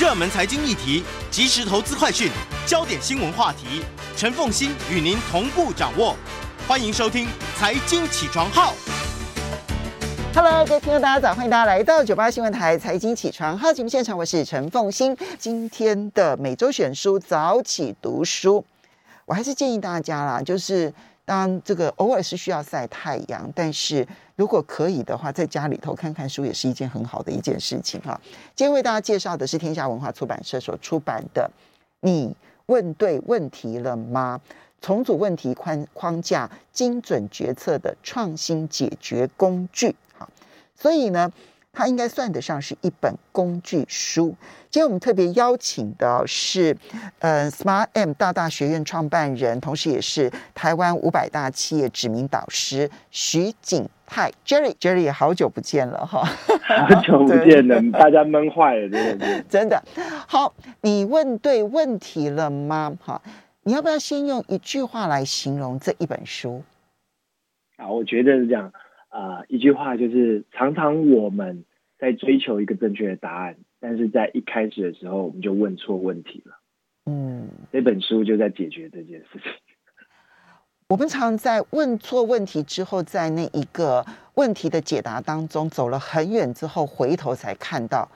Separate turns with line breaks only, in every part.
热门财经议题、即时投资快讯、焦点新闻话题，陈凤欣与您同步掌握。欢迎收听《财经起床号》。
Hello，各位听众，大家早！欢迎大家来到九八新闻台《财经起床号》节目现场，我是陈凤欣。今天的每周选书早起读书，我还是建议大家啦，就是。当这个偶尔是需要晒太阳，但是如果可以的话，在家里头看看书也是一件很好的一件事情哈。今天为大家介绍的是天下文化出版社所出版的《你问对问题了吗？重组问题框框架，精准决策的创新解决工具》哈。所以呢。它应该算得上是一本工具书。今天我们特别邀请的是，呃，SmartM 大大学院创办人，同时也是台湾五百大企业指名导师徐景泰 Jerry，Jerry 也好久不见了哈，
好久不见了，大家闷坏了，真的，
真的。好，你问对问题了吗？哈，你要不要先用一句话来形容这一本书？
啊，我觉得是这样。啊、呃，一句话就是，常常我们在追求一个正确的答案，但是在一开始的时候，我们就问错问题了。嗯，这本书就在解决这件事情。
我们常在问错问题之后，在那一个问题的解答当中走了很远之后，回头才看到，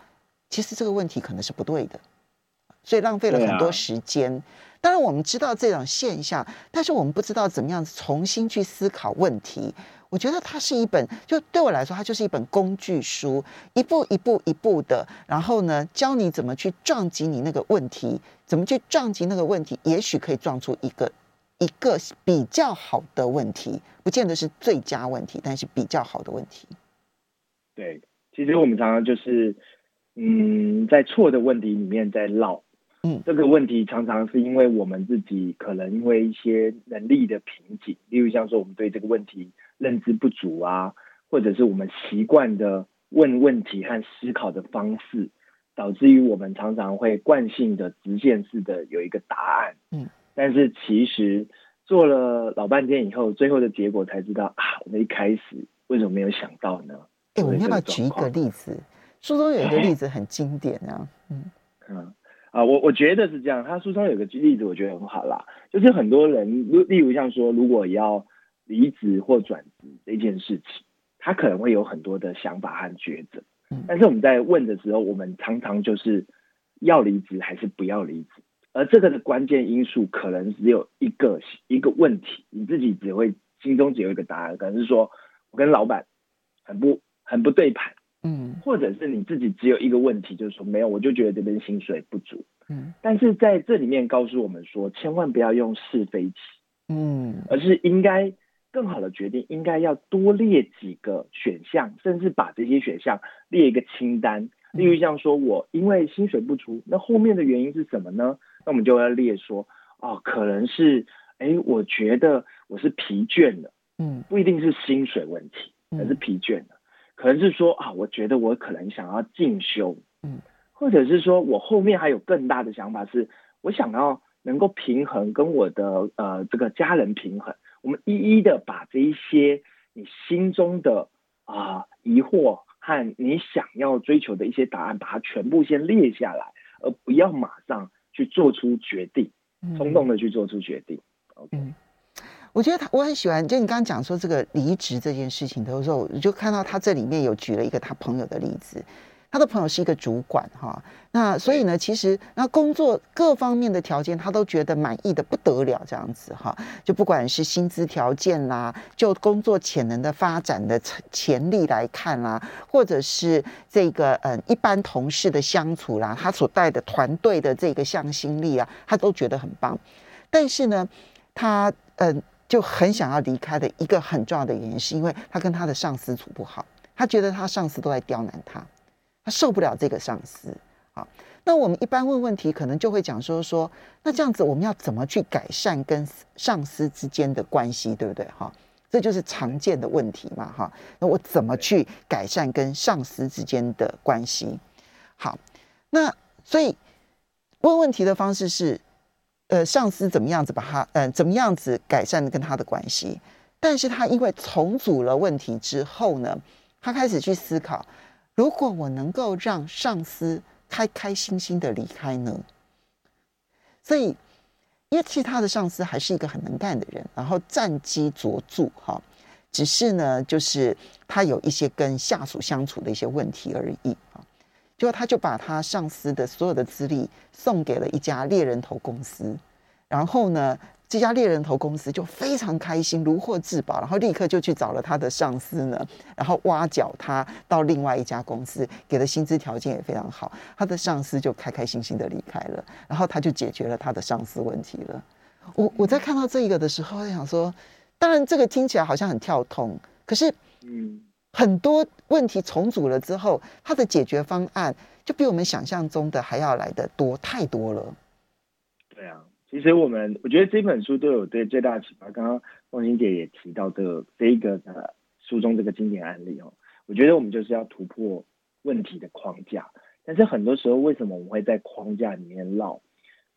其实这个问题可能是不对的，所以浪费了很多时间。当然，我们知道这种现象，但是我们不知道怎么样重新去思考问题。我觉得它是一本，就对我来说，它就是一本工具书，一步一步一步的，然后呢，教你怎么去撞击你那个问题，怎么去撞击那个问题，也许可以撞出一个一个比较好的问题，不见得是最佳问题，但是比较好的问题。
对，其实我们常常就是，嗯，在错的问题里面在绕。嗯，这个问题常常是因为我们自己可能因为一些能力的瓶颈，例如像说我们对这个问题认知不足啊，或者是我们习惯的问问题和思考的方式，导致于我们常常会惯性的直线式的有一个答案。嗯，但是其实做了老半天以后，最后的结果才知道啊，我们一开始为什么没有想到呢？
哎，我们要不要举一个例子？书中有一个例子 很经典啊。嗯
嗯。啊，我我觉得是这样。他书中有个例子，我觉得很好啦。就是很多人，例例如像说，如果要离职或转职这件事情，他可能会有很多的想法和抉择。但是我们在问的时候，我们常常就是要离职还是不要离职，而这个的关键因素可能只有一个一个问题，你自己只会心中只有一个答案，可能是说我跟老板很不很不对盘。嗯，或者是你自己只有一个问题，就是说没有，我就觉得这边薪水不足。嗯，但是在这里面告诉我们说，千万不要用是非题，嗯，而是应该更好的决定，应该要多列几个选项，甚至把这些选项列一个清单。例如像说我因为薪水不足，那后面的原因是什么呢？那我们就要列说，哦，可能是，哎，我觉得我是疲倦了，嗯，不一定是薪水问题，而是疲倦了。可能是说啊，我觉得我可能想要进修，嗯，或者是说我后面还有更大的想法，是我想要能够平衡跟我的呃这个家人平衡。我们一一的把这一些你心中的啊、呃、疑惑和你想要追求的一些答案，把它全部先列下来，而不要马上去做出决定，冲动的去做出决定。嗯 OK。
我觉得他我很喜欢，就你刚刚讲说这个离职这件事情的时候，我就看到他这里面有举了一个他朋友的例子，他的朋友是一个主管哈，那所以呢，其实那工作各方面的条件他都觉得满意的不得了，这样子哈，就不管是薪资条件啦，就工作潜能的发展的潜力来看啦，或者是这个嗯一般同事的相处啦，他所带的团队的这个向心力啊，他都觉得很棒，但是呢，他嗯。就很想要离开的一个很重要的原因，是因为他跟他的上司处不好，他觉得他上司都在刁难他，他受不了这个上司。好，那我们一般问问题，可能就会讲说说，那这样子我们要怎么去改善跟上司之间的关系，对不对？哈，这就是常见的问题嘛，哈。那我怎么去改善跟上司之间的关系？好，那所以问问题的方式是。呃，上司怎么样子把他，嗯、呃，怎么样子改善跟他的关系？但是他因为重组了问题之后呢，他开始去思考，如果我能够让上司开开心心的离开呢？所以，因为其他的上司还是一个很能干的人，然后战绩卓著哈，只是呢，就是他有一些跟下属相处的一些问题而已啊。结果他就把他上司的所有的资历送给了一家猎人头公司，然后呢，这家猎人头公司就非常开心，如获至宝，然后立刻就去找了他的上司呢，然后挖角他到另外一家公司，给的薪资条件也非常好，他的上司就开开心心的离开了，然后他就解决了他的上司问题了。我我在看到这一个的时候，我想说，当然这个听起来好像很跳通，可是嗯，很多问题重组了之后，他的解决方案就比我们想象中的还要来得多太多了。
对啊。其实我们我觉得这本书都有对最大的启发。刚刚凤馨姐也提到这个这一个的书中这个经典案例哦，我觉得我们就是要突破问题的框架。但是很多时候，为什么我们会在框架里面绕？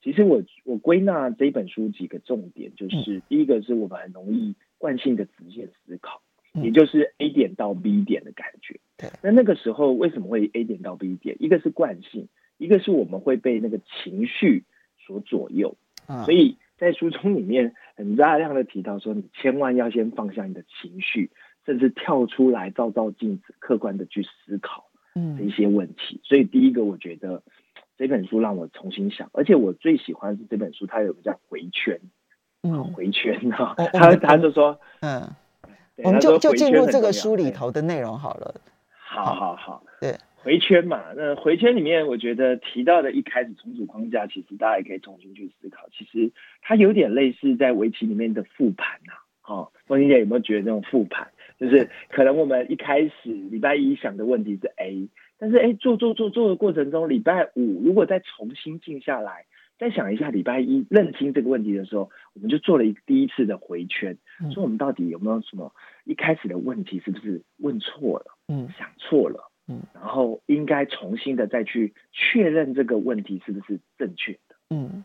其实我我归纳这本书几个重点，就是第一个是我们很容易惯性的直线思考，也就是 A 点到 B 点的感觉。对。那那个时候为什么会 A 点到 B 点？一个是惯性，一个是我们会被那个情绪所左右。所以在书中里面很大量的提到说，你千万要先放下你的情绪，甚至跳出来照照镜子，客观的去思考这一些问题。所以第一个，我觉得这本书让我重新想，而且我最喜欢的是这本书，它有个叫回圈，嗯，回圈哈，他他就说，嗯，
我们就就进入这个书里头的内容好了。
好好好，对。回圈嘛，那回圈里面，我觉得提到的一开始重组框架，其实大家也可以重新去思考。其实它有点类似在围棋里面的复盘呐。哦，凤馨姐有没有觉得这种复盘，就是可能我们一开始礼拜一想的问题是 A，但是哎做做做做的过程中，礼拜五如果再重新静下来，再想一下礼拜一认清这个问题的时候，我们就做了一第一次的回圈，说我们到底有没有什么一开始的问题是不是问错了，嗯，想错了。嗯，然后应该重新的再去确认这个问题是不是正确的。
嗯，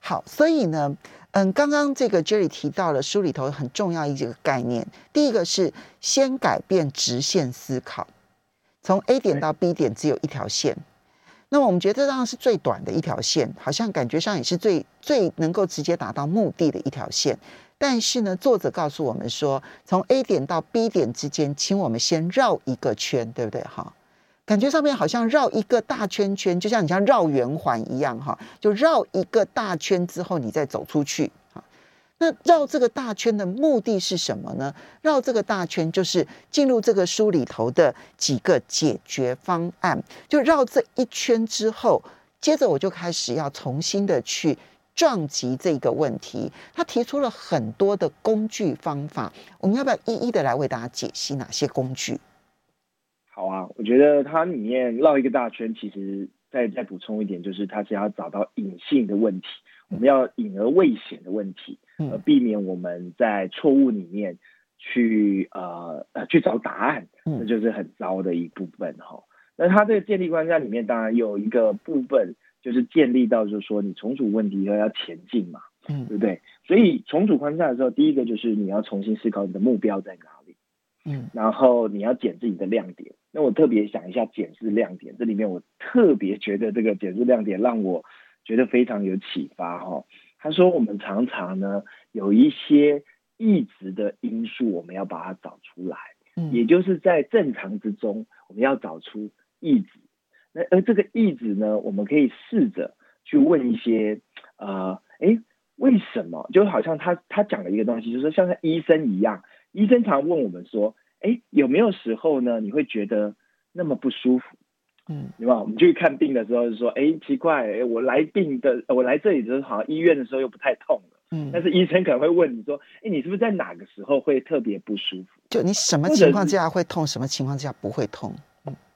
好，所以呢，嗯，刚刚这个 Jerry 提到了书里头很重要一个概念，第一个是先改变直线思考，从 A 点到 B 点只有一条线，那么我们觉得这当然是最短的一条线，好像感觉上也是最最能够直接达到目的的一条线。但是呢，作者告诉我们说，从 A 点到 B 点之间，请我们先绕一个圈，对不对？哈，感觉上面好像绕一个大圈圈，就像你像绕圆环一样，哈，就绕一个大圈之后，你再走出去。哈，那绕这个大圈的目的是什么呢？绕这个大圈就是进入这个书里头的几个解决方案。就绕这一圈之后，接着我就开始要重新的去。撞击这个问题，他提出了很多的工具方法，我们要不要一一的来为大家解析哪些工具？
好啊，我觉得它里面绕一个大圈，其实再再补充一点，就是它是要找到隐性的问题，我们要隐而未显的问题，呃，避免我们在错误里面去呃呃去找答案，那就是很糟的一部分哈。那它这个建立框架里面，当然有一个部分。就是建立到，就是说你重组问题以后要前进嘛，嗯，对不对？所以重组框架的时候，第一个就是你要重新思考你的目标在哪里，嗯，然后你要检自己的亮点。那我特别想一下检视亮点，这里面我特别觉得这个检视亮点让我觉得非常有启发哈。他说我们常常呢有一些异质的因素，我们要把它找出来，嗯，也就是在正常之中，我们要找出异质。那而这个意志呢，我们可以试着去问一些，呃，哎，为什么？就好像他他讲了一个东西，就是说像像医生一样，医生常问我们说，哎，有没有时候呢，你会觉得那么不舒服？嗯，对吧？我们去看病的时候就说，哎，奇怪，我来病的，我来这里的时候好像医院的时候又不太痛了，嗯，但是医生可能会问你说，哎，你是不是在哪个时候会特别不舒服？
就你什么情况之下会痛，什么情况之下不会痛？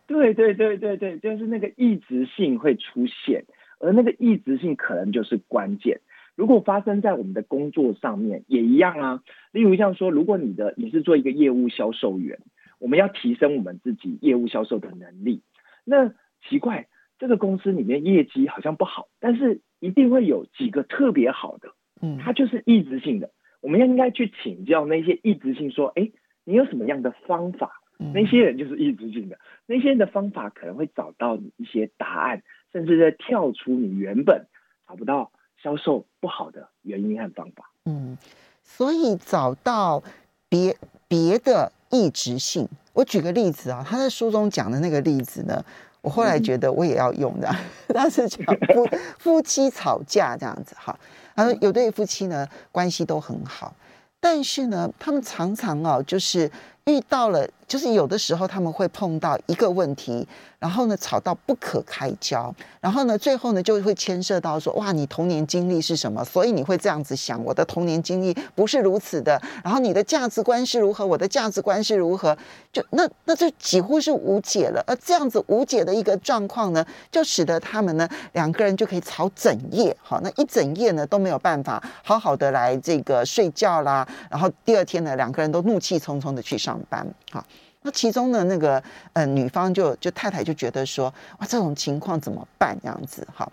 对对对对对，就是那个异质性会出现，而那个异质性可能就是关键。如果发生在我们的工作上面，也一样啊。例如像说，如果你的你是做一个业务销售员，我们要提升我们自己业务销售的能力。那奇怪，这个公司里面业绩好像不好，但是一定会有几个特别好的，嗯，它就是异质性的。我们要应该去请教那些异质性，说，哎，你有什么样的方法？那些人就是意志性的，那些人的方法可能会找到你一些答案，甚至在跳出你原本找不到销售不好的原因和方法。
嗯，所以找到别别的异质性。我举个例子啊，他在书中讲的那个例子呢，我后来觉得我也要用的，他是讲夫 夫妻吵架这样子哈。他说有对夫妻呢关系都很好，但是呢，他们常常哦就是遇到了。就是有的时候他们会碰到一个问题，然后呢吵到不可开交，然后呢最后呢就会牵涉到说，哇，你童年经历是什么？所以你会这样子想，我的童年经历不是如此的。然后你的价值观是如何？我的价值观是如何？就那那就几乎是无解了。而这样子无解的一个状况呢，就使得他们呢两个人就可以吵整夜，好，那一整夜呢都没有办法好好的来这个睡觉啦。然后第二天呢两个人都怒气冲冲的去上班，好。那其中呢，那个呃，女方就就太太就觉得说，哇，这种情况怎么办？这样子哈。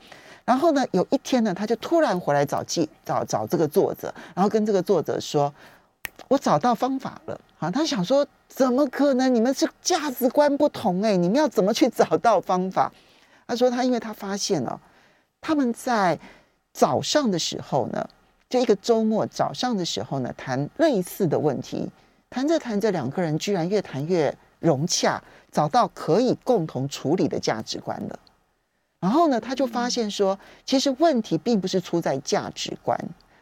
然后呢，有一天呢，他就突然回来找记找找这个作者，然后跟这个作者说，我找到方法了。啊，他想说，怎么可能？你们是价值观不同哎，你们要怎么去找到方法？他说他因为他发现了，他们在早上的时候呢，就一个周末早上的时候呢，谈类似的问题。谈着谈着，两个人居然越谈越融洽，找到可以共同处理的价值观了。然后呢，他就发现说，其实问题并不是出在价值观，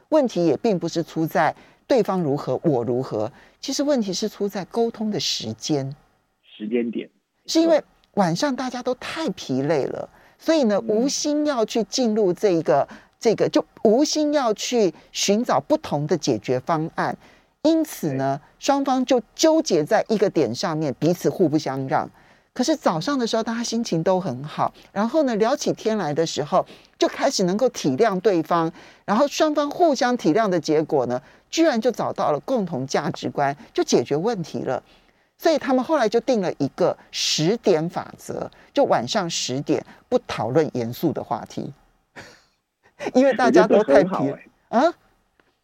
问题也并不是出在对方如何，我如何。其实问题是出在沟通的时间、
时间点，
是因为晚上大家都太疲累了，所以呢，无心要去进入这个这个，就无心要去寻找不同的解决方案。因此呢，双方就纠结在一个点上面，彼此互不相让。可是早上的时候，大家心情都很好，然后呢，聊起天来的时候，就开始能够体谅对方，然后双方互相体谅的结果呢，居然就找到了共同价值观，就解决问题了。所以他们后来就定了一个十点法则，就晚上十点不讨论严肃的话题，因为大家都太疲了啊。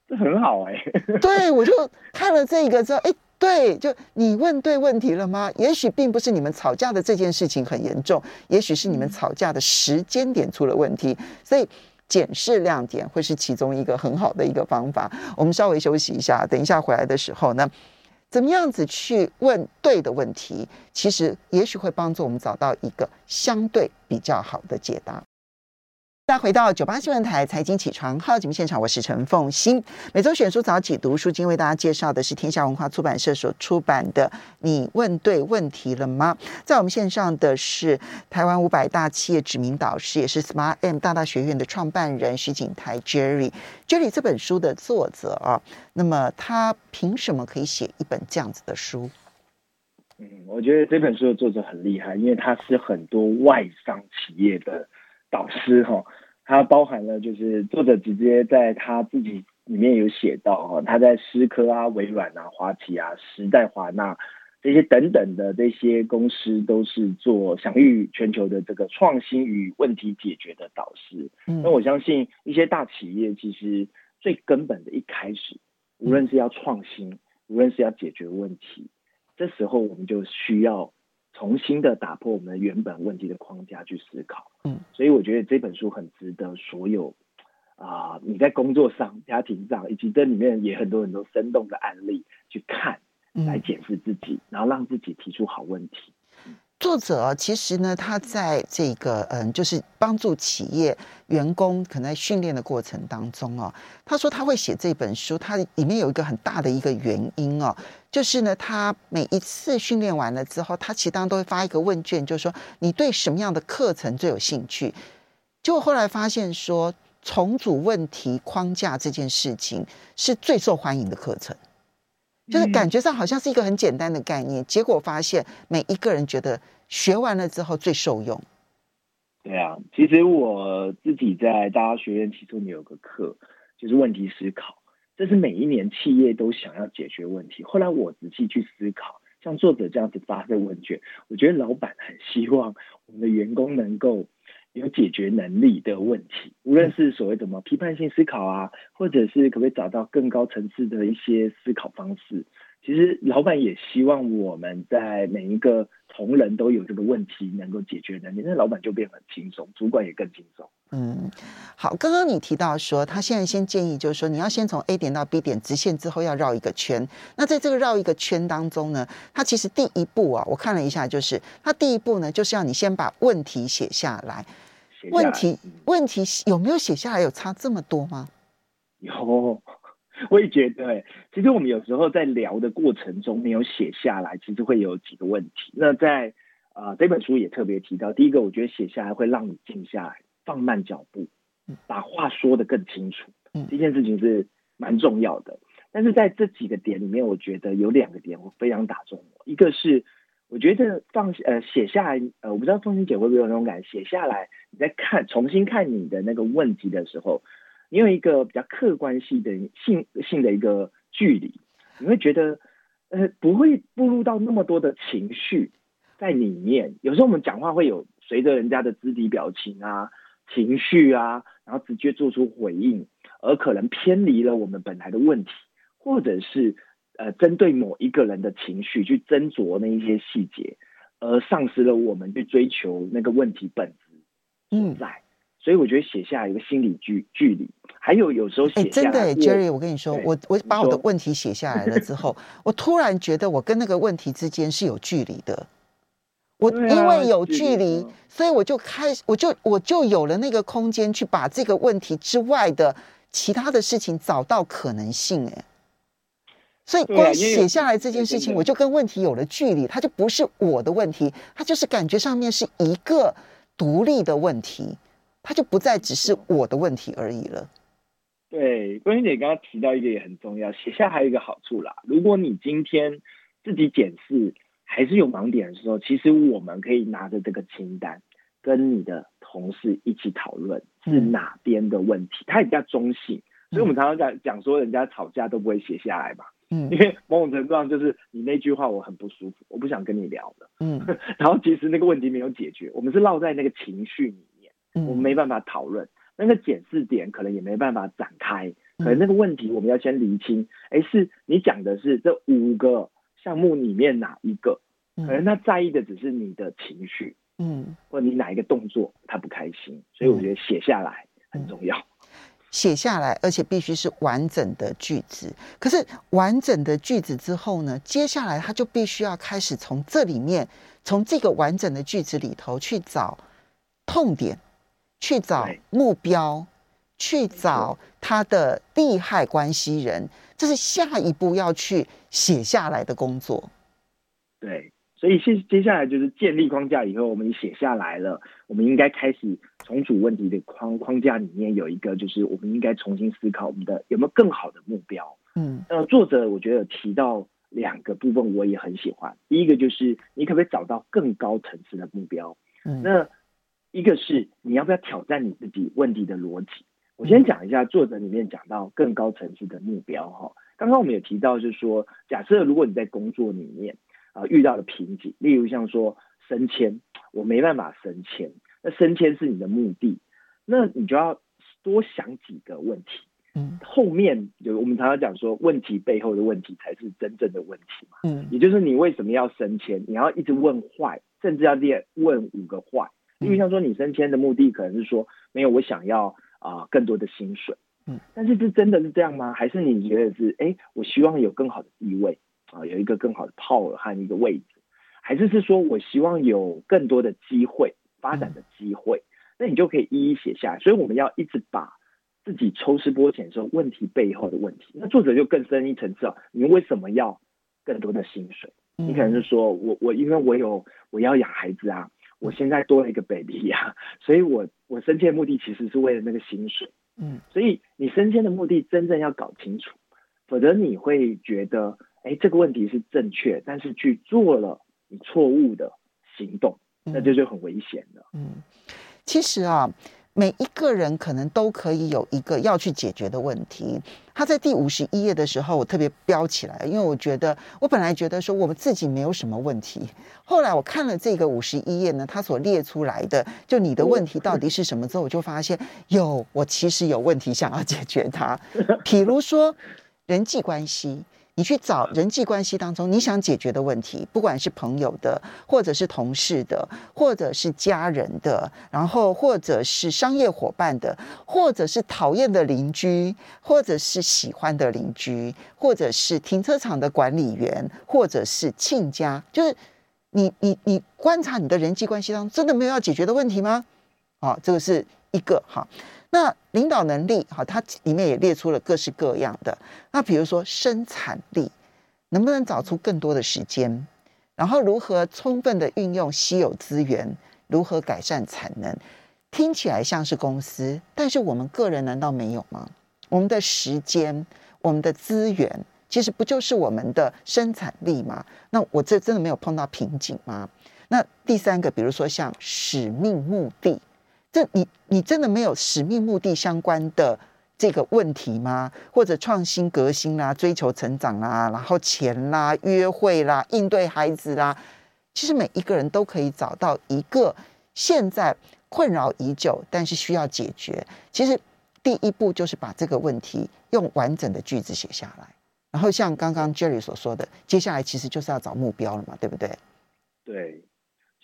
这很好哎、欸，
对，我就看了这个之后，哎，对，就你问对问题了吗？也许并不是你们吵架的这件事情很严重，也许是你们吵架的时间点出了问题，所以检视亮点会是其中一个很好的一个方法。我们稍微休息一下，等一下回来的时候呢，怎么样子去问对的问题，其实也许会帮助我们找到一个相对比较好的解答。再回到九八新闻台财经起床号节目现场，我是陈凤欣。每周选书早起读书，今天为大家介绍的是天下文化出版社所出版的《你问对问题了吗》。在我们线上的是台湾五百大企业指名导师，也是 Smart M 大大学院的创办人徐景台 Jerry。Jerry 这本书的作者啊，那么他凭什么可以写一本这样子的书？
嗯，我觉得这本书的作者很厉害，因为他是很多外商企业的。导师哈，它包含了就是作者直接在他自己里面有写到哈，他在思科啊、微软啊、华旗啊、时代华纳这些等等的这些公司，都是做享誉全球的这个创新与问题解决的导师。那我相信一些大企业其实最根本的一开始，无论是要创新，无论是要解决问题，这时候我们就需要。重新的打破我们原本问题的框架去思考，嗯，所以我觉得这本书很值得所有啊、呃，你在工作上、家庭上，以及这里面也很多很多生动的案例去看，来检视自己，然后让自己提出好问题。
作者其实呢，他在这个嗯，就是帮助企业员工可能在训练的过程当中哦，他说他会写这本书，他里面有一个很大的一个原因哦，就是呢，他每一次训练完了之后，他其实当然都会发一个问卷，就是说你对什么样的课程最有兴趣？结果后来发现说，重组问题框架这件事情是最受欢迎的课程。就是感觉上好像是一个很简单的概念，结果发现每一个人觉得学完了之后最受用。
对啊，其实我自己在大学学院其中有个课，就是问题思考，这是每一年企业都想要解决问题。后来我仔细去思考，像作者这样子发的问卷，我觉得老板很希望我们的员工能够。有解决能力的问题，无论是所谓怎么批判性思考啊，或者是可不可以找到更高层次的一些思考方式，其实老板也希望我们在每一个同仁都有这个问题能够解决能力，那老板就变很轻松，主管也更轻松。
嗯，好，刚刚你提到说，他现在先建议就是说，你要先从 A 点到 B 点直线之后要绕一个圈。那在这个绕一个圈当中呢，他其实第一步啊，我看了一下，就是他第一步呢，就是要你先把问题写下
来。
问题问题有没有写下来有差这么多吗？
有。我也觉得，其实我们有时候在聊的过程中没有写下来，其实会有几个问题。那在啊、呃、这本书也特别提到，第一个，我觉得写下来会让你静下来，放慢脚步，把话说得更清楚。嗯这件事情是蛮重要的。但是在这几个点里面，我觉得有两个点我非常打中我。一个是我觉得放呃写下来，呃我不知道凤馨姐会不会有那种感觉，写下来你在看重新看你的那个问题的时候。你有一个比较客观性的性性的一个距离，你会觉得，呃，不会步入到那么多的情绪在里面。有时候我们讲话会有随着人家的肢体表情啊、情绪啊，然后直接做出回应，而可能偏离了我们本来的问题，或者是呃，针对某一个人的情绪去斟酌那一些细节，而丧失了我们去追求那个问题本质所在。嗯所以我觉得写下一个心理距距离，还有有时候哎，真的
，Jerry，我跟你说，我我把我的问题写下来了之后，我突然觉得我跟那个问题之间是有距离的。我因为有距离，所以我就开始，我就我就有了那个空间去把这个问题之外的其他的事情找到可能性。哎，所以光写下来这件事情，我就跟问题有了距离，它就不是我的问题，它就是感觉上面是一个独立的问题。它就不再只是我的问题而已了。
对，关心姐刚刚提到一个也很重要，写下还有一个好处啦。如果你今天自己检视还是有盲点的时候，其实我们可以拿着这个清单，跟你的同事一起讨论是哪边的问题。它也比较中性，所以我们常常讲讲说，人家吵架都不会写下来嘛。嗯，因为某种程度上就是你那句话我很不舒服，我不想跟你聊了。嗯，然后其实那个问题没有解决，我们是落在那个情绪里面。我们没办法讨论那个检视点，可能也没办法展开。可能那个问题，我们要先厘清。哎，是你讲的是这五个项目里面哪一个？可能他在意的只是你的情绪，嗯，或者你哪一个动作他不开心。所以我觉得写下来很重要。
写下来，而且必须是完整的句子。可是完整的句子之后呢，接下来他就必须要开始从这里面，从这个完整的句子里头去找痛点。去找目标，去找他的利害关系人，这是下一步要去写下来的工作。
对，所以接接下来就是建立框架以后，我们写下来了，我们应该开始重组问题的框框架里面有一个，就是我们应该重新思考我们的有没有更好的目标。嗯，那作者我觉得有提到两个部分，我也很喜欢。第一个就是你可不可以找到更高层次的目标？嗯，那。一个是你要不要挑战你自己问题的逻辑？我先讲一下作者里面讲到更高层次的目标哈。刚刚我们也提到，就是说，假设如果你在工作里面啊遇到的瓶颈，例如像说升迁，我没办法升迁，那升迁是你的目的，那你就要多想几个问题。嗯，后面有我们常常讲说，问题背后的问题才是真正的问题嘛。嗯，也就是你为什么要升迁？你要一直问坏，甚至要列问五个坏。因为像说你升迁的目的可能是说没有我想要啊、呃、更多的薪水，嗯，但是这真的是这样吗？还是你觉得是哎我希望有更好的地位啊、呃、有一个更好的 power 和一个位置，还是是说我希望有更多的机会发展的机会？那你就可以一一写下来。所以我们要一直把自己抽丝剥茧的时候问题背后的问题。那作者就更深一层次啊，你为什么要更多的薪水？你可能是说我我因为我有我要养孩子啊。我现在多了一个 baby 呀，所以我我升迁的目的其实是为了那个薪水，嗯，所以你升迁的目的真正要搞清楚，否则你会觉得，哎，这个问题是正确，但是去做了你错误的行动，那这就很危险了。
嗯，其实啊。每一个人可能都可以有一个要去解决的问题。他在第五十一页的时候，我特别标起来，因为我觉得我本来觉得说我们自己没有什么问题，后来我看了这个五十一页呢，他所列出来的就你的问题到底是什么之后，我就发现有我其实有问题想要解决它。比如说人际关系，你去找人际关系当中你想解决的问题，不管是朋友的，或者是同事的，或者是家人的，然后或者是商业伙伴的，或者是讨厌的邻居，或者是喜欢的邻居，或者是停车场的管理员，或者是亲家，就是你你你观察你的人际关系当中，真的没有要解决的问题吗？啊，这个是一个哈。那领导能力，哈，它里面也列出了各式各样的。那比如说生产力，能不能找出更多的时间？然后如何充分的运用稀有资源？如何改善产能？听起来像是公司，但是我们个人难道没有吗？我们的时间、我们的资源，其实不就是我们的生产力吗？那我这真的没有碰到瓶颈吗？那第三个，比如说像使命目的。你你真的没有使命目的相关的这个问题吗？或者创新革新啦、追求成长啦，然后钱啦、约会啦、应对孩子啦，其实每一个人都可以找到一个现在困扰已久，但是需要解决。其实第一步就是把这个问题用完整的句子写下来，然后像刚刚 Jerry 所说的，接下来其实就是要找目标了嘛，对不对？
对。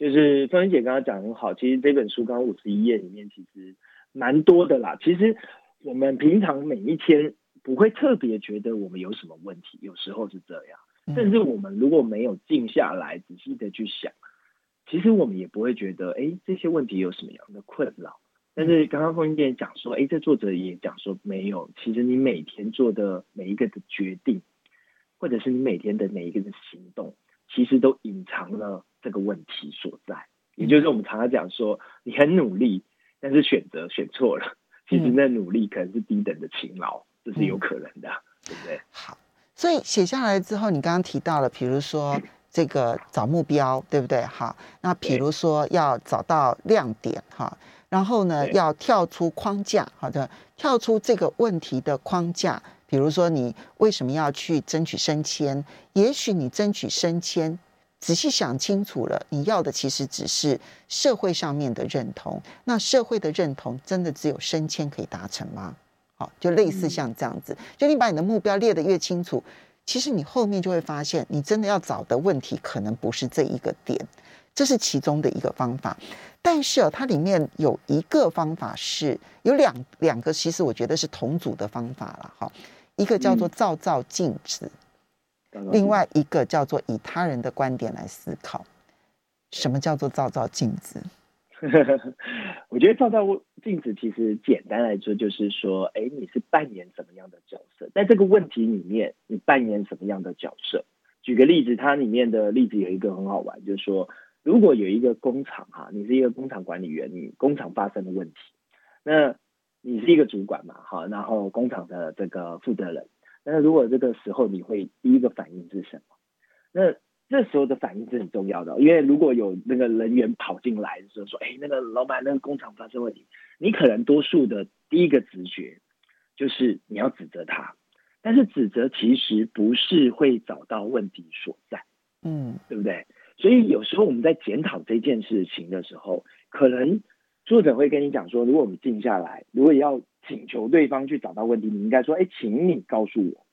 就是凤仙姐刚刚讲很好，其实这本书刚刚五十一页里面其实蛮多的啦。其实我们平常每一天不会特别觉得我们有什么问题，有时候是这样。甚至我们如果没有静下来仔细的去想，其实我们也不会觉得，哎，这些问题有什么样的困扰。但是刚刚凤英姐讲说，哎，这作者也讲说没有。其实你每天做的每一个的决定，或者是你每天的每一个的行动，其实都隐藏了。这个问题所在，也就是我们常常讲说，你很努力，但是选择选错了，其实那努力可能是低等的勤劳，这是有可能的，对不对？
好，所以写下来之后，你刚刚提到了，比如说这个找目标，对不对？好，那比如说要找到亮点，哈，然后呢，要跳出框架，好的，跳出这个问题的框架，比如说你为什么要去争取升迁？也许你争取升迁。仔细想清楚了，你要的其实只是社会上面的认同。那社会的认同真的只有升迁可以达成吗？好，就类似像这样子，就你把你的目标列得越清楚，其实你后面就会发现，你真的要找的问题可能不是这一个点，这是其中的一个方法。但是哦，它里面有一个方法是有两两个，其实我觉得是同组的方法了。哈，一个叫做照照镜子。另外一个叫做以他人的观点来思考，什么叫做照照镜子？
我觉得照照镜子其实简单来说就是说，哎，你是扮演什么样的角色？在这个问题里面，你扮演什么样的角色？举个例子，它里面的例子有一个很好玩，就是说，如果有一个工厂哈，你是一个工厂管理员，你工厂发生的问题，那你是一个主管嘛，好，然后工厂的这个负责人。那如果这个时候你会第一个反应是什么？那这时候的反应是很重要的，因为如果有那个人员跑进来的时候说：“哎，那个老板，那个工厂发生问题。”你可能多数的第一个直觉就是你要指责他，但是指责其实不是会找到问题所在，嗯，对不对？所以有时候我们在检讨这件事情的时候，可能作者会跟你讲说：“如果我们静下来，如果要。”请求对方去找到问题，你应该说：“哎，请你告诉我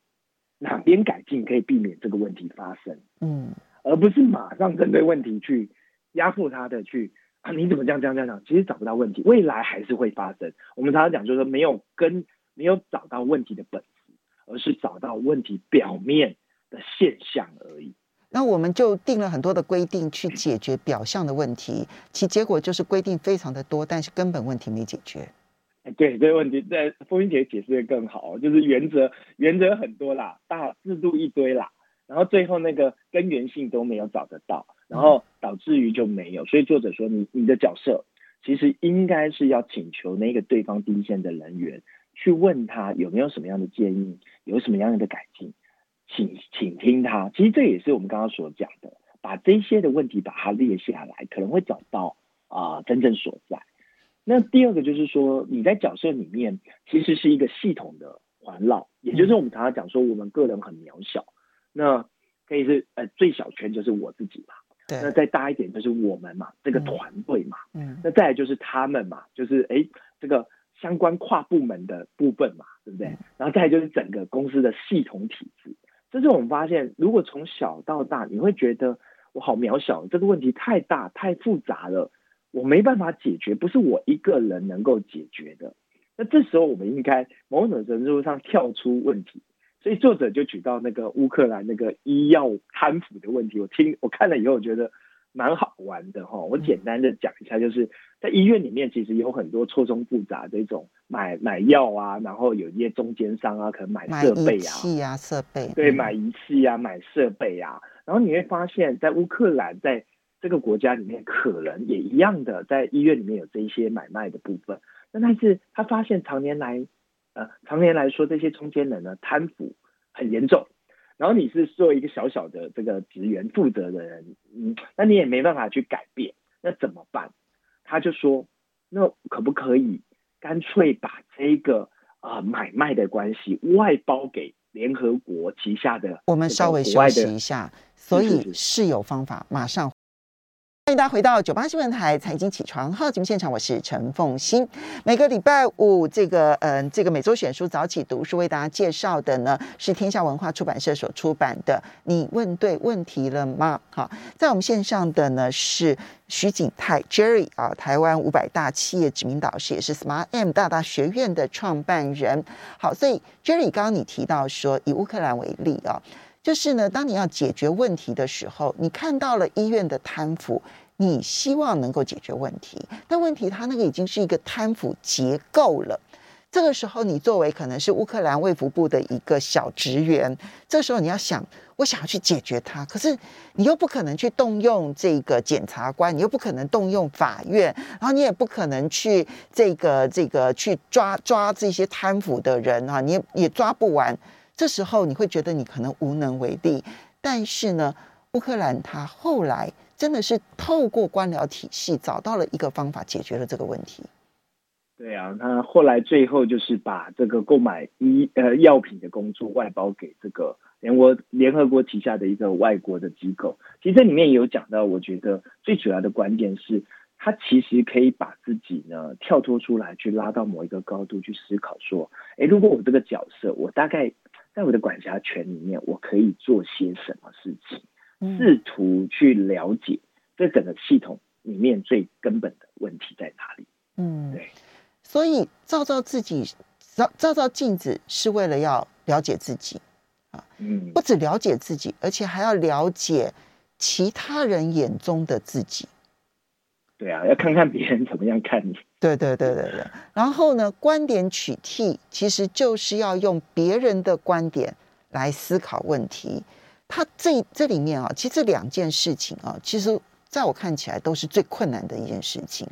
哪边改进可以避免这个问题发生。”嗯，而不是马上针对问题去压迫他的去啊，你怎么这样这样这样？其实找不到问题，未来还是会发生。我们常常讲，就是说没有跟没有找到问题的本质，而是找到问题表面的现象而已。
那我们就定了很多的规定去解决表象的问题，其结果就是规定非常的多，但是根本问题没解决。
对这个问题，在风云姐解释的更好，就是原则原则很多啦，大制度一堆啦，然后最后那个根源性都没有找得到，然后导致于就没有。所以作者说你，你你的角色其实应该是要请求那个对方第一线的人员去问他有没有什么样的建议，有什么样的改进，请请听他。其实这也是我们刚刚所讲的，把这些的问题把它列下来，可能会找到啊、呃、真正所在。那第二个就是说，你在角色里面其实是一个系统的环绕，也就是我们常常讲说，我们个人很渺小，那可以是呃最小圈就是我自己嘛，对，那再大一点就是我们嘛，这个团队嘛，嗯，那再来就是他们嘛，就是哎这个相关跨部门的部分嘛，对不对？然后再来就是整个公司的系统体制，这是我们发现，如果从小到大，你会觉得我好渺小，这个问题太大太复杂了，我没办法解决，不是我一个人能够解决的。那这时候，我们应该某种程度上跳出问题。所以作者就举到那个乌克兰那个医药贪腐的问题，我听我看了以后，我觉得蛮好玩的哈。我简单的讲一下，就是在医院里面，其实有很多错综复杂的一种买买药啊，然后有一些中间商啊，可能买设备啊，
仪器啊，设备，
对，买仪器啊，买设备啊，然后你会发现在乌克兰在这个国家里面，可能也一样的，在医院里面有这一些买卖的部分。那但是他发现常年来。呃，常年来说，这些中间人呢，贪腐很严重。然后你是作为一个小小的这个职员负责的人，嗯，那你也没办法去改变，那怎么办？他就说，那可不可以干脆把这个啊、呃、买卖的关系外包给联合国旗下的？
我们稍微休息一下，所以是有方法，马上。欢迎大家回到九八新闻台财经起床号节目现场，我是陈凤欣。每个礼拜五，这个嗯、呃，这个每周选书早起读书为大家介绍的呢，是天下文化出版社所出版的《你问对问题了吗》？好，在我们线上的呢是徐景泰 Jerry 啊，台湾五百大企业指名导师，也是 Smart M 大大学院的创办人。好，所以 Jerry 刚刚你提到说，以乌克兰为例啊。就是呢，当你要解决问题的时候，你看到了医院的贪腐，你希望能够解决问题，但问题它那个已经是一个贪腐结构了。这个时候，你作为可能是乌克兰卫福部的一个小职员，这时候你要想，我想要去解决它，可是你又不可能去动用这个检察官，你又不可能动用法院，然后你也不可能去这个这个去抓抓这些贪腐的人啊，你也抓不完。这时候你会觉得你可能无能为力，但是呢，乌克兰他后来真的是透过官僚体系找到了一个方法，解决了这个问题。
对啊，他后来最后就是把这个购买医呃药品的工作外包给这个联合联合国旗下的一个外国的机构。其实这里面也有讲到，我觉得最主要的观点是，他其实可以把自己呢跳脱出来，去拉到某一个高度去思考，说，诶，如果我这个角色，我大概。在我的管辖权里面，我可以做些什么事情？试图去了解这整个系统里面最根本的问题在哪里。嗯，对。
所以照照自己，照照照镜子，是为了要了解自己啊。嗯，不止了解自己，而且还要了解其他人眼中的自己。
看看别人怎么样看你。
对对对对对。然后呢，观点取替其实就是要用别人的观点来思考问题。他这这里面啊，其实这两件事情啊，其实在我看起来都是最困难的一件事情。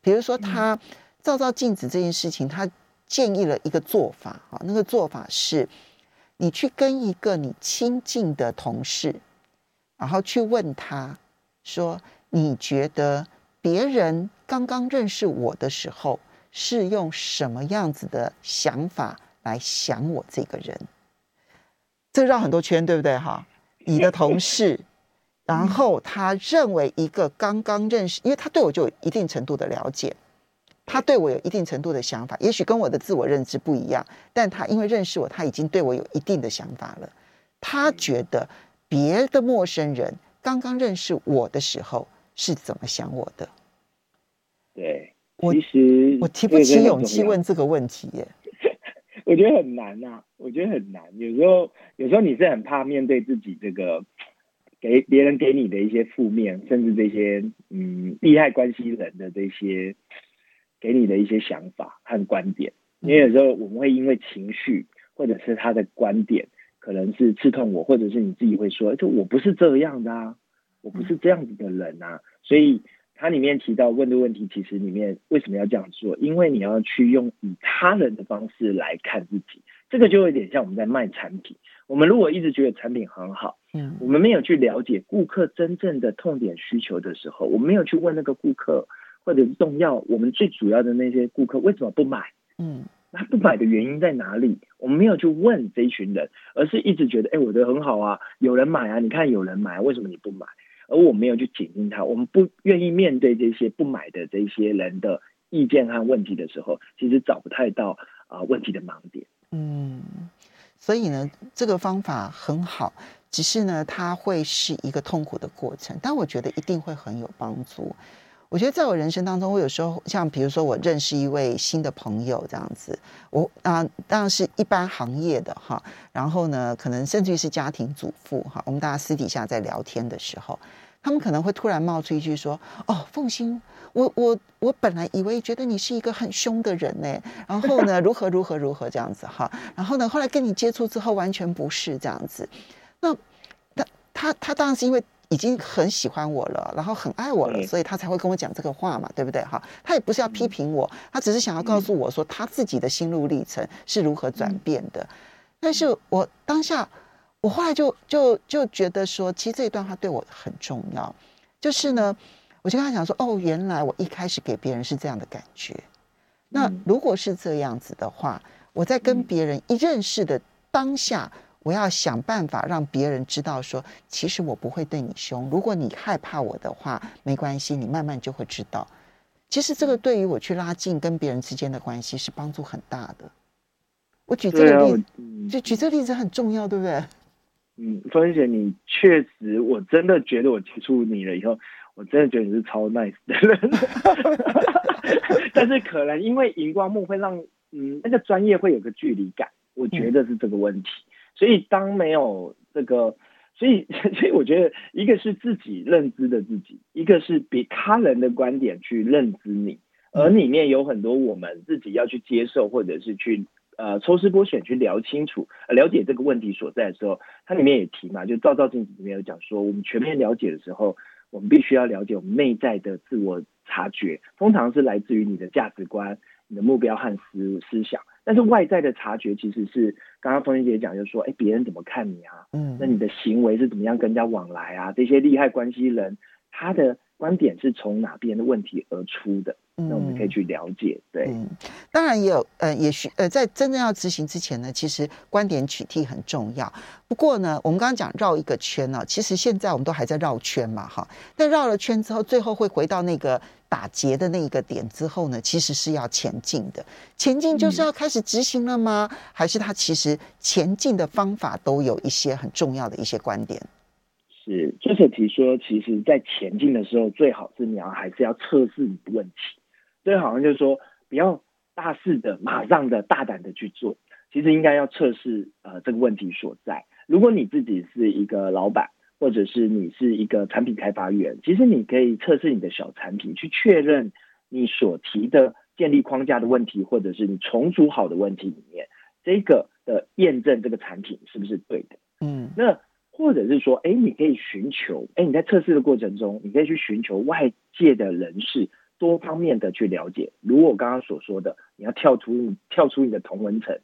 比如说，他照照镜子这件事情，他建议了一个做法啊，那个做法是，你去跟一个你亲近的同事，然后去问他说，你觉得？别人刚刚认识我的时候，是用什么样子的想法来想我这个人？这绕很多圈，对不对？哈，你的同事，然后他认为一个刚刚认识，因为他对我就有一定程度的了解，他对我有一定程度的想法，也许跟我的自我认知不一样，但他因为认识我，他已经对我有一定的想法了。他觉得别的陌生人刚刚认识我的时候。是怎么想我的？
对，我其实
我提不起勇气问这个问题耶。
我觉得很难呐、啊，我觉得很难。有时候，有时候你是很怕面对自己这个给别人给你的一些负面，甚至这些嗯利害关系人的这些给你的一些想法和观点。因为有时候我们会因为情绪，或者是他的观点，可能是刺痛我，或者是你自己会说，就我不是这样的啊。我不是这样子的人呐、啊，所以它里面提到问的问题，其实里面为什么要这样做？因为你要去用以他人的方式来看自己，这个就有点像我们在卖产品。我们如果一直觉得产品很好，嗯，我们没有去了解顾客真正的痛点需求的时候，我们没有去问那个顾客或者是重要，我们最主要的那些顾客为什么不买？嗯，那不买的原因在哪里？我们没有去问这一群人，而是一直觉得，哎，我的很好啊，有人买啊，你看有人买，为什么你不买？而我没有去紧盯他，我们不愿意面对这些不买的这些人的意见和问题的时候，其实找不太到啊、呃、问题的盲点。嗯，
所以呢，这个方法很好，只是呢，它会是一个痛苦的过程，但我觉得一定会很有帮助。我觉得在我人生当中，我有时候像比如说我认识一位新的朋友这样子，我啊当然是一般行业的哈，然后呢，可能甚至于是家庭主妇哈，我们大家私底下在聊天的时候，他们可能会突然冒出一句说：“哦，凤心，我我我本来以为觉得你是一个很凶的人呢，然后呢，如何如何如何这样子哈，然后呢，后来跟你接触之后完全不是这样子。那他他他当然是因为。”已经很喜欢我了，然后很爱我了，所以他才会跟我讲这个话嘛，对不对？哈，他也不是要批评我，他只是想要告诉我说他自己的心路历程是如何转变的。但是我当下，我后来就就就觉得说，其实这一段话对我很重要。就是呢，我就跟他讲说，哦，原来我一开始给别人是这样的感觉。那如果是这样子的话，我在跟别人一认识的当下。我要想办法让别人知道，说其实我不会对你凶。如果你害怕我的话，没关系，你慢慢就会知道。其实这个对于我去拉近跟别人之间的关系是帮助很大的。我举这个例子，就举这个例子很重要，对不对？
嗯，凤姐，你确实，我真的觉得我接触你了以后，我真的觉得你是超 nice 的人。但是可能因为荧光幕会让嗯那个专业会有个距离感，我觉得是这个问题。嗯所以，当没有这个，所以，所以我觉得，一个是自己认知的自己，一个是比他人的观点去认知你，而里面有很多我们自己要去接受，或者是去呃抽丝剥茧去聊清楚、了解这个问题所在的时候，它里面也提嘛，就照照镜子里面有讲说，我们全面了解的时候，我们必须要了解我们内在的自我察觉，通常是来自于你的价值观、你的目标和思思想。但是外在的察觉其实是刚刚凤馨姐讲，就是说，哎，别人怎么看你啊？嗯，那你的行为是怎么样跟人家往来啊？这些利害关系人他的观点是从哪边的问题而出的？那我们可以去了解，对，嗯，
当然也有，呃，也许，呃，在真正要执行之前呢，其实观点取替很重要。不过呢，我们刚刚讲绕一个圈呢，其实现在我们都还在绕圈嘛，哈。但绕了圈之后，最后会回到那个打结的那一个点之后呢，其实是要前进的。前进就是要开始执行了吗？嗯，还是它其实前进的方法都有一些很重要的一些观点？
是，作者提说，其实在前进的时候，最好是你要还是要测试你的问题。所以好像就是说，不要大肆的、马上的、大胆的去做。其实应该要测试呃这个问题所在。如果你自己是一个老板，或者是你是一个产品开发员，其实你可以测试你的小产品，去确认你所提的建立框架的问题，或者是你重组好的问题里面，这个的验证这个产品是不是对的。嗯，那或者是说，哎，你可以寻求，哎，你在测试的过程中，你可以去寻求外界的人士。多方面的去了解，如我刚刚所说的，你要跳出你跳出你的同文层，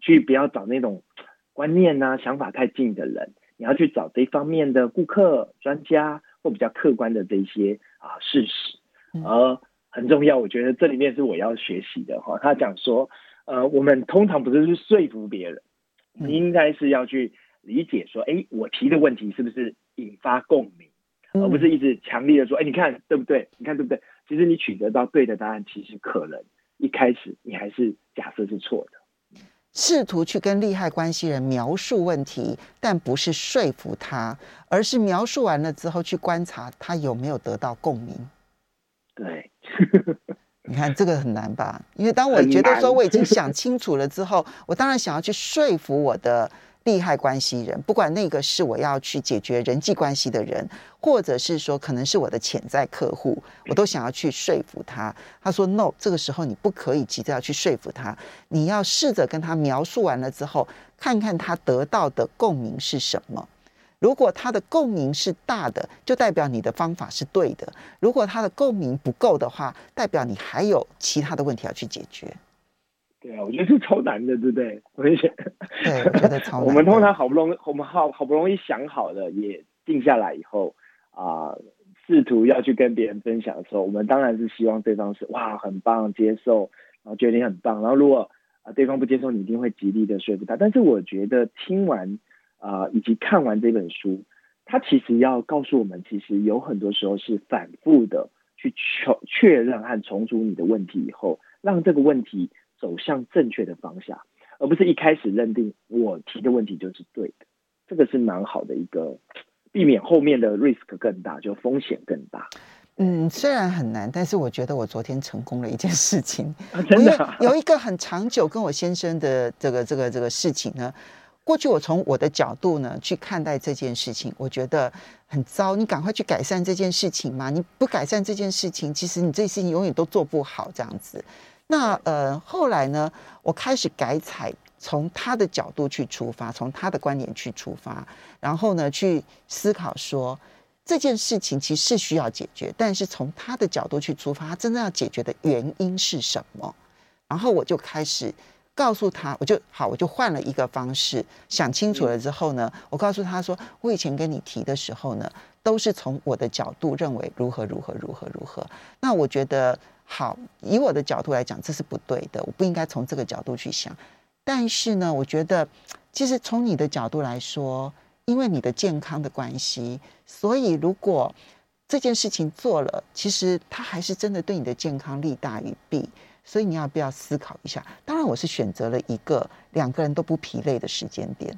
去不要找那种观念啊、想法太近的人，你要去找这方面的顾客、专家或比较客观的这些啊事实。而很重要，我觉得这里面是我要学习的哈。他讲说，呃，我们通常不是去说服别人，你应该是要去理解说，哎，我提的问题是不是引发共鸣，而不是一直强烈的说，哎，你看对不对？你看对不对？其实你取得到对的答案，其实可能一开始你还是假设是错的。
试图去跟利害关系人描述问题，但不是说服他，而是描述完了之后去观察他有没有得到共鸣。
对，
你看这个很难吧？因为当我觉得说我已经 想清楚了之后，我当然想要去说服我的。利害关系人，不管那个是我要去解决人际关系的人，或者是说可能是我的潜在客户，我都想要去说服他。他说：“No，这个时候你不可以急着要去说服他，你要试着跟他描述完了之后，看看他得到的共鸣是什么。如果他的共鸣是大的，就代表你的方法是对的；如果他的共鸣不够的话，代表你还有其他的问题要去解决。”
对啊，我觉得是超难的，对不对？我觉得，
对，我觉得超难。
我们通常好不容易，我们好好不容易想好了，也定下来以后啊，呃，试图要去跟别人分享的时候，我们当然是希望对方是哇很棒，接受，然后觉得你很棒。然后如果啊对方不接受，你一定会极力的说服他。但是我觉得听完啊，呃，以及看完这本书，他其实要告诉我们，其实有很多时候是反复的去确确认和重组你的问题以后，让这个问题。走向正确的方向，而不是一开始认定我提的问题就是对的。这个是蛮好的一个，避免后面的 risk 更大，就风险更大。
嗯，虽然很难，但是我觉得我昨天成功了一件事情。
啊、真的、啊、
有一个很长久跟我先生的这个这个这个事情呢。过去我从我的角度呢去看待这件事情，我觉得很糟。你赶快去改善这件事情嘛！你不改善这件事情，其实你这事情永远都做不好这样子。那呃，后来呢，我开始改采从他的角度去出发，从他的观点去出发，然后呢去思考说这件事情其实是需要解决，但是从他的角度去出发，他真正要解决的原因是什么？然后我就开始。告诉他，我就好，我就换了一个方式，想清楚了之后呢，我告诉他说，我以前跟你提的时候呢，都是从我的角度认为如何如何如何如何。那我觉得好，以我的角度来讲，这是不对的，我不应该从这个角度去想。但是呢，我觉得其实从你的角度来说，因为你的健康的关系，所以如果这件事情做了，其实它还是真的对你的健康利大于弊。所以你要不要思考一下？当然，我是选择了一个两个人都不疲累的时间点。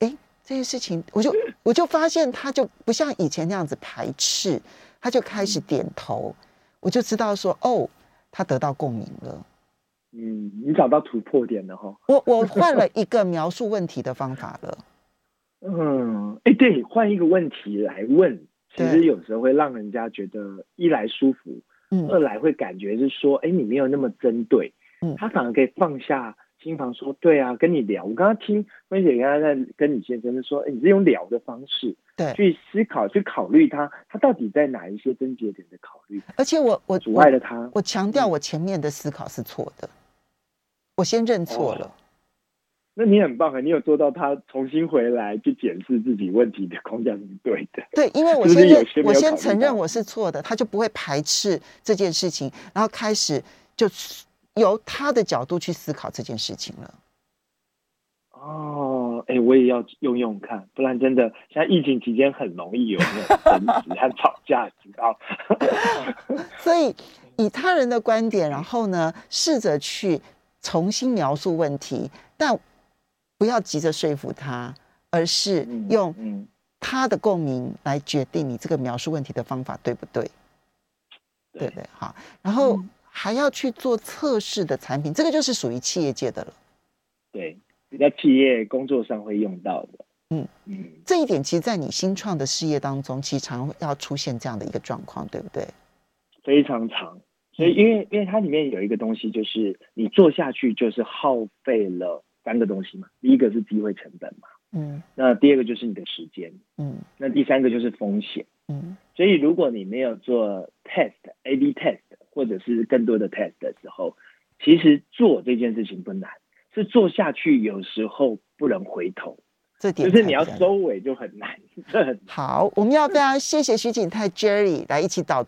哎，这件事情，我就我就发现他就不像以前那样子排斥，他就开始点头，我就知道说，哦，他得到共鸣了。
嗯，你找到突破点了哈。
我我换了一个描述问题的方法了。
嗯，哎，对，换一个问题来问，其实有时候会让人家觉得一来舒服。嗯，二来会感觉是说，哎，你没有那么针对，嗯，他反而可以放下心房，说，对啊，跟你聊。我刚刚听芬姐刚刚在跟你先生是说，哎，你是用聊的方式，对，去思考，去考虑他，他到底在哪一些症结点的考虑。
而且我我
阻碍了他，
我，我强调我前面的思考是错的，嗯，我先认错了。哦
那你很棒啊！你有做到他重新回来去检视自己问题的框架是对的。
对，因为 我先认，我先承认我是错的，他就不会排斥这件事情，然后开始就由他的角度去思考这件事情了。
哦，哎，我也要用用看，不然真的在疫情期间很容易有那种争执和吵架，知道？
所以以他人的观点，然后呢，试着去重新描述问题，但。不要急着说服他，而是用他的共鸣来决定你这个描述问题的方法对不对？对对，好。然后还要去做测试的产品，这个就是属于企业界的了。
对，比较企业工作上会用到的。
嗯嗯，这一点其实，在你新创的事业当中，其实常要出现这样的一个状况，对不对？
非常长。所以，因为因为它里面有一个东西，就是你做下去就是耗费了。三个东西嘛，第一个是机会成本嘛，嗯，那第二个就是你的时间，嗯，那第三个就是风险，嗯，所以如果你没有做 test，A/B test 或者是更多的 test 的时候，其实做这件事情不难，是做下去有时候不能回头，这点就是你要收尾就很难，这很难。
好，我们要非常谢谢徐景泰 Jerry 来一起导